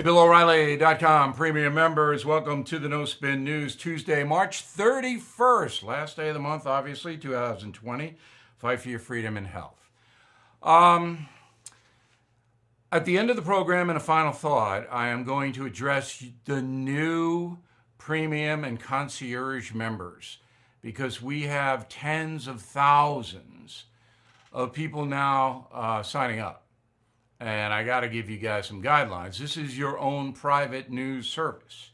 Hey, BillO'Reilly.com premium members, welcome to the No Spin News Tuesday, March 31st, last day of the month, obviously, 2020. Fight for your freedom and health. Um, at the end of the program, in a final thought, I am going to address the new premium and concierge members because we have tens of thousands of people now uh, signing up and I got to give you guys some guidelines. This is your own private news service.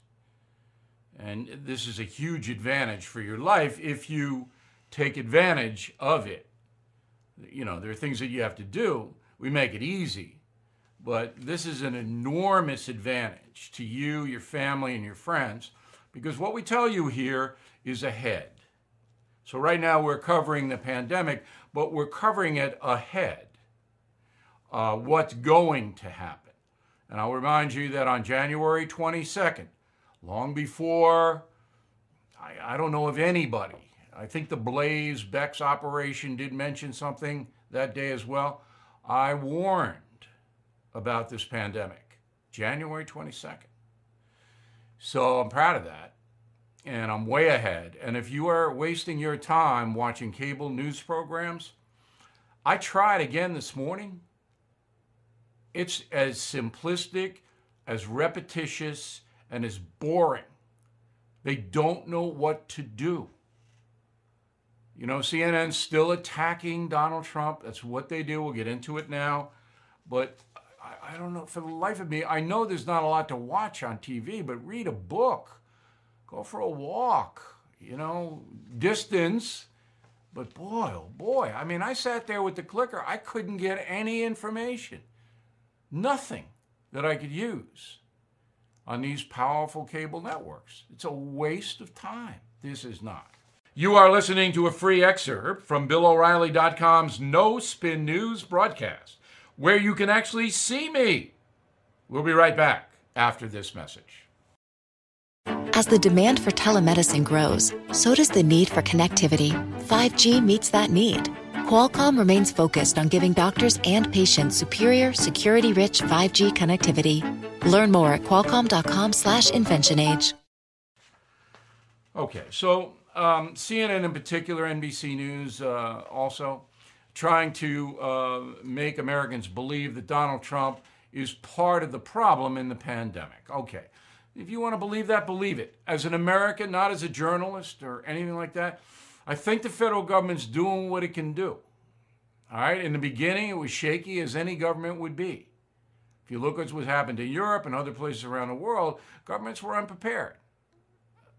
And this is a huge advantage for your life if you take advantage of it. You know, there are things that you have to do. We make it easy. But this is an enormous advantage to you, your family, and your friends because what we tell you here is ahead. So, right now, we're covering the pandemic, but we're covering it ahead uh, what's going to happen. And I'll remind you that on January 22nd, long before, I, I don't know of anybody, I think the Blaze Beck's operation did mention something that day as well. I warned about this pandemic, January 22nd. So I'm proud of that. And I'm way ahead. And if you are wasting your time watching cable news programs, I tried again this morning it's as simplistic, as repetitious, and as boring. They don't know what to do. You know, CNN's still attacking Donald Trump. That's what they do. We'll get into it now. But I, I, don't know, for the life of me, I know there's not a lot to watch on TV, but read a book, go for a walk, you know, distance. But boy, oh boy, I mean, I sat there with the clicker, I couldn't get any information nothing that I could use on these powerful cable networks. It's a waste of time. This is not. You are listening to a free excerpt from BillO'Reilly.com's No Spin News broadcast, where you can actually see me. We'll be right back after this message. As the demand for telemedicine grows, so does the need for connectivity. 5G meets that need Qualcomm remains focused on giving doctors and patients superior, security-rich 5G connectivity. Learn more at qualcomm.com/slash InventionAge. Okay, so um, CNN in particular, NBC News uh, also, trying to uh, make Americans believe that Donald Trump is part of the problem in the pandemic. Okay, if you want to believe that, believe it. As an American, not as a journalist or anything like that. I think the federal government's doing what it can do. All right, in the beginning, it was shaky as any government would be. If you look at what's happened to Europe and other places around the world, governments were unprepared.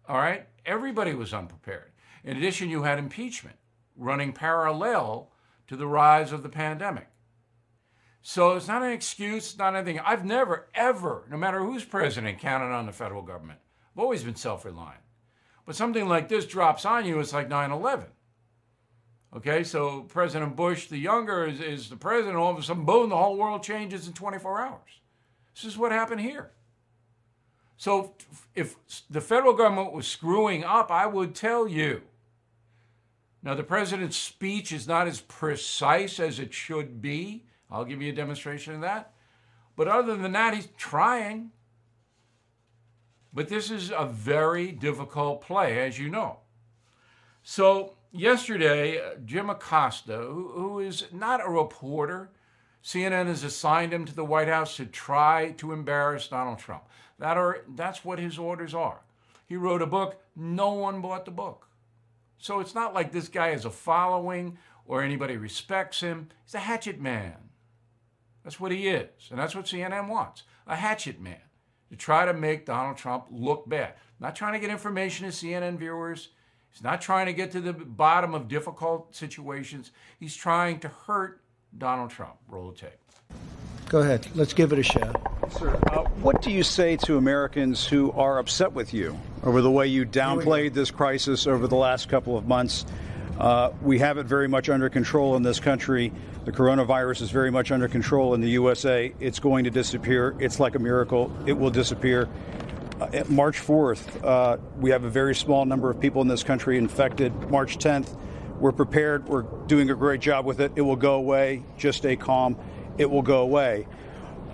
All right, everybody was unprepared. In addition, you had impeachment running parallel to the rise of the pandemic. So it's not an excuse, not anything. I've never, ever, no matter who's president, counted on the federal government. I've always been self reliant. But something like this drops on you, it's like 9 11. Okay, so President Bush, the younger, is, is the president. All of a sudden, boom, the whole world changes in 24 hours. This is what happened here. So if the federal government was screwing up, I would tell you. Now, the president's speech is not as precise as it should be. I'll give you a demonstration of that. But other than that, he's trying. But this is a very difficult play, as you know. So, yesterday, uh, Jim Acosta, who, who is not a reporter, CNN has assigned him to the White House to try to embarrass Donald Trump. That are, that's what his orders are. He wrote a book, no one bought the book. So it's not like this guy has a following or anybody respects him. He's a hatchet man. That's what he is. And that's what CNN wants a hatchet man to try to make Donald Trump look bad. Not trying to get information to CNN viewers. He's not trying to get to the bottom of difficult situations. He's trying to hurt Donald Trump. Roll the tape. Go ahead. Let's give it a shot. Sir, uh, what do you say to Americans who are upset with you over the way you downplayed this crisis over the last couple of months? Uh, we have it very much under control in this country. The coronavirus is very much under control in the USA. It's going to disappear. It's like a miracle. It will disappear. Uh, March 4th, uh, we have a very small number of people in this country infected. March 10th, we're prepared. We're doing a great job with it. It will go away. Just stay calm. It will go away.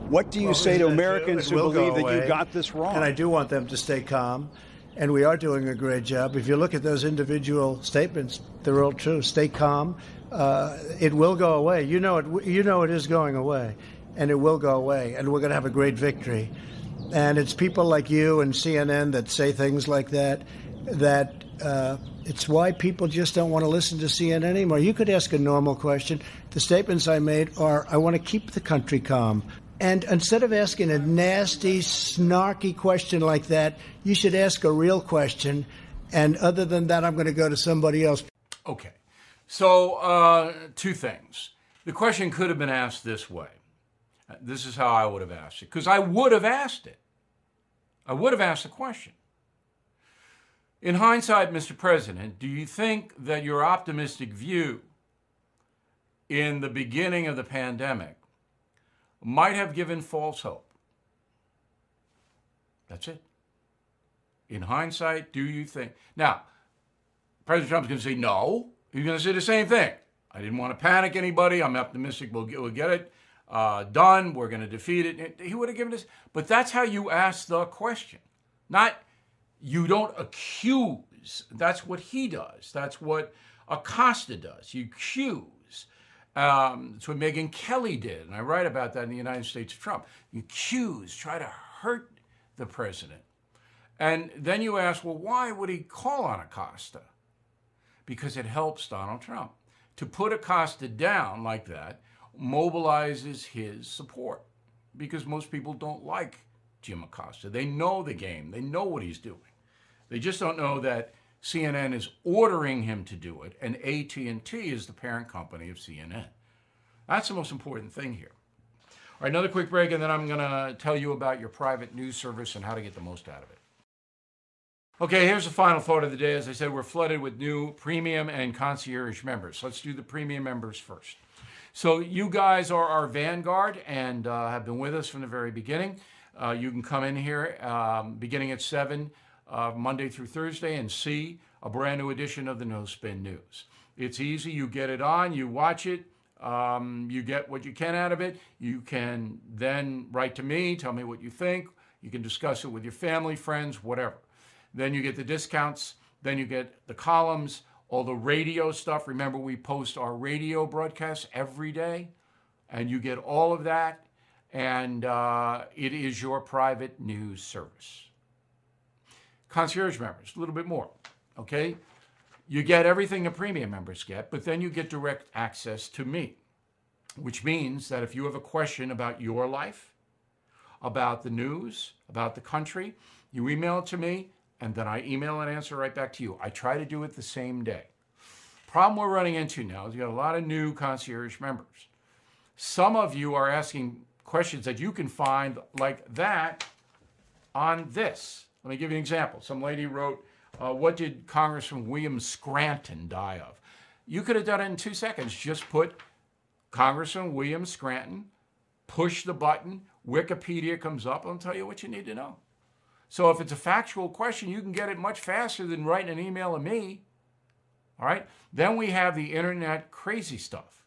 What do you well, say to Americans who believe that you got this wrong? And I do want them to stay calm. And we are doing a great job. If you look at those individual statements, they're all true. Stay calm. Uh, it will go away. You know it. You know it is going away, and it will go away. And we're going to have a great victory. And it's people like you and CNN that say things like that. That uh, it's why people just don't want to listen to CNN anymore. You could ask a normal question. The statements I made are I want to keep the country calm. And instead of asking a nasty, snarky question like that, you should ask a real question. And other than that, I'm going to go to somebody else. Okay. So, uh, two things. The question could have been asked this way. This is how I would have asked it, because I would have asked it. I would have asked the question. In hindsight, Mr. President, do you think that your optimistic view in the beginning of the pandemic might have given false hope? That's it. In hindsight, do you think? Now, President Trump's going to say no. He's going to say the same thing. I didn't want to panic anybody. I'm optimistic we'll get, we'll get it uh, done. We're going to defeat it. He would have given us. But that's how you ask the question. Not you don't accuse. That's what he does. That's what Acosta does. You accuse. Um, that's what Megyn Kelly did. And I write about that in the United States of Trump. You accuse, try to hurt the president. And then you ask, well, why would he call on Acosta? Because it helps Donald Trump. To put Acosta down like that mobilizes his support because most people don't like Jim Acosta. They know the game, they know what he's doing. They just don't know that CNN is ordering him to do it, and AT&T is the parent company of CNN. That's the most important thing here. All right, another quick break, and then I'm going to tell you about your private news service and how to get the most out of it. Okay, here's the final thought of the day. As I said, we're flooded with new premium and concierge members. Let's do the premium members first. So, you guys are our vanguard and uh, have been with us from the very beginning. Uh, you can come in here um, beginning at 7 uh, Monday through Thursday and see a brand new edition of the No Spin News. It's easy. You get it on, you watch it, um, you get what you can out of it. You can then write to me, tell me what you think. You can discuss it with your family, friends, whatever. Then you get the discounts. Then you get the columns, all the radio stuff. Remember, we post our radio broadcasts every day, and you get all of that. And uh, it is your private news service concierge members, a little bit more. Okay? You get everything the premium members get, but then you get direct access to me, which means that if you have a question about your life, about the news, about the country, you email it to me, and then I email an answer right back to you. I try to do it the same day. Problem we're running into now is you got a lot of new concierge members. Some of you are asking questions that you can find like that on this. Let me give you an example. Some lady wrote, uh, What did Congressman William Scranton die of? You could have done it in two seconds. Just put Congressman William Scranton, push the button, Wikipedia comes up, and tell you what you need to know. So if it's a factual question, you can get it much faster than writing an email to me. All right? Then we have the internet crazy stuff.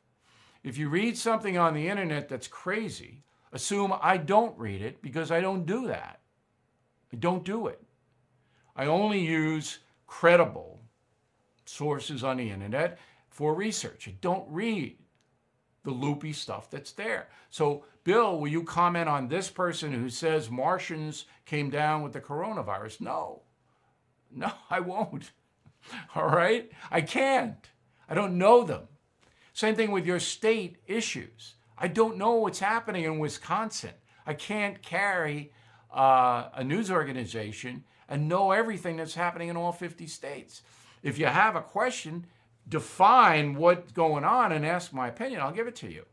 If you read something on the internet that's crazy, assume I don't read it because I don't do that. I don't do it. I only use credible sources on the internet for research. I don't read the loopy stuff that's there. So, Bill, will you comment on this person who says Martians came down with the coronavirus? No. No, I won't. All right? I can't. I don't know them. Same thing with your state issues. I don't know what's happening in Wisconsin. I can't carry uh, a news organization and know everything that's happening in all 50 states. If you have a question, define what's going on and ask my opinion. I'll give it to you.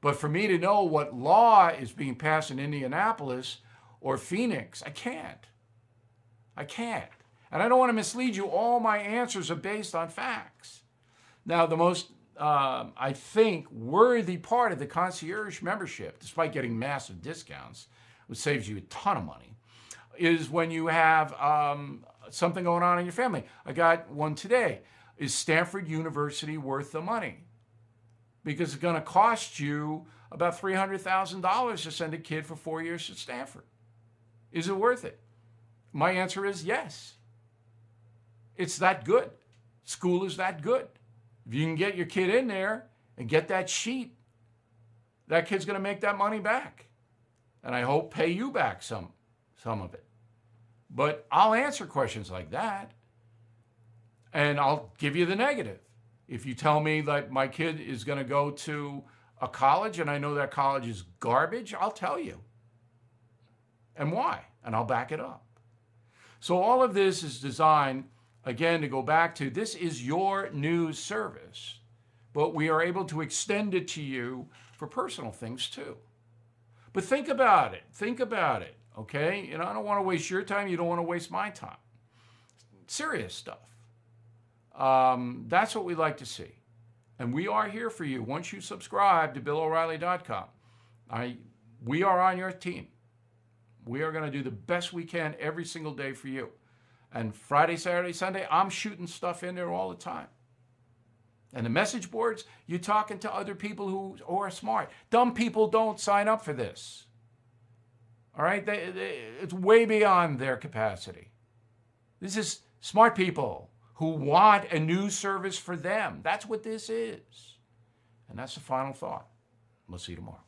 But for me to know what law is being passed in Indianapolis or Phoenix, I can't. I can't. And I don't want to mislead you. All my answers are based on facts. Now, the most, uh, I think, worthy part of the concierge membership, despite getting massive discounts, which saves you a ton of money, is when you have um, something going on in your family. I got one today. Is Stanford University worth the money? Because it's going to cost you about $300,000 to send a kid for four years to Stanford. Is it worth it? My answer is yes. It's that good. School is that good. If you can get your kid in there and get that sheet, that kid's going to make that money back. And I hope pay you back some, some of it. But I'll answer questions like that. And I'll give you the negative. If you tell me that my kid is going to go to a college and I know that college is garbage, I'll tell you. And why? And I'll back it up. So all of this is designed, again, to go back to this is your news service, but we are able to extend it to you for personal things too. But think about it. Think about it. Okay? You know, I don't want to waste your time. You don't want to waste my time. Serious stuff. Um, that's what we like to see. And we are here for you once you subscribe to BillO'Reilly.com. I, we are on your team. We are going to do the best we can every single day for you. And Friday, Saturday, Sunday, I'm shooting stuff in there all the time. And the message boards, you're talking to other people who, who are smart. Dumb people don't sign up for this. All right? They, they, it's way beyond their capacity. This is smart people who want a new service for them. That's what this is. And that's the final thought. We'll see you tomorrow.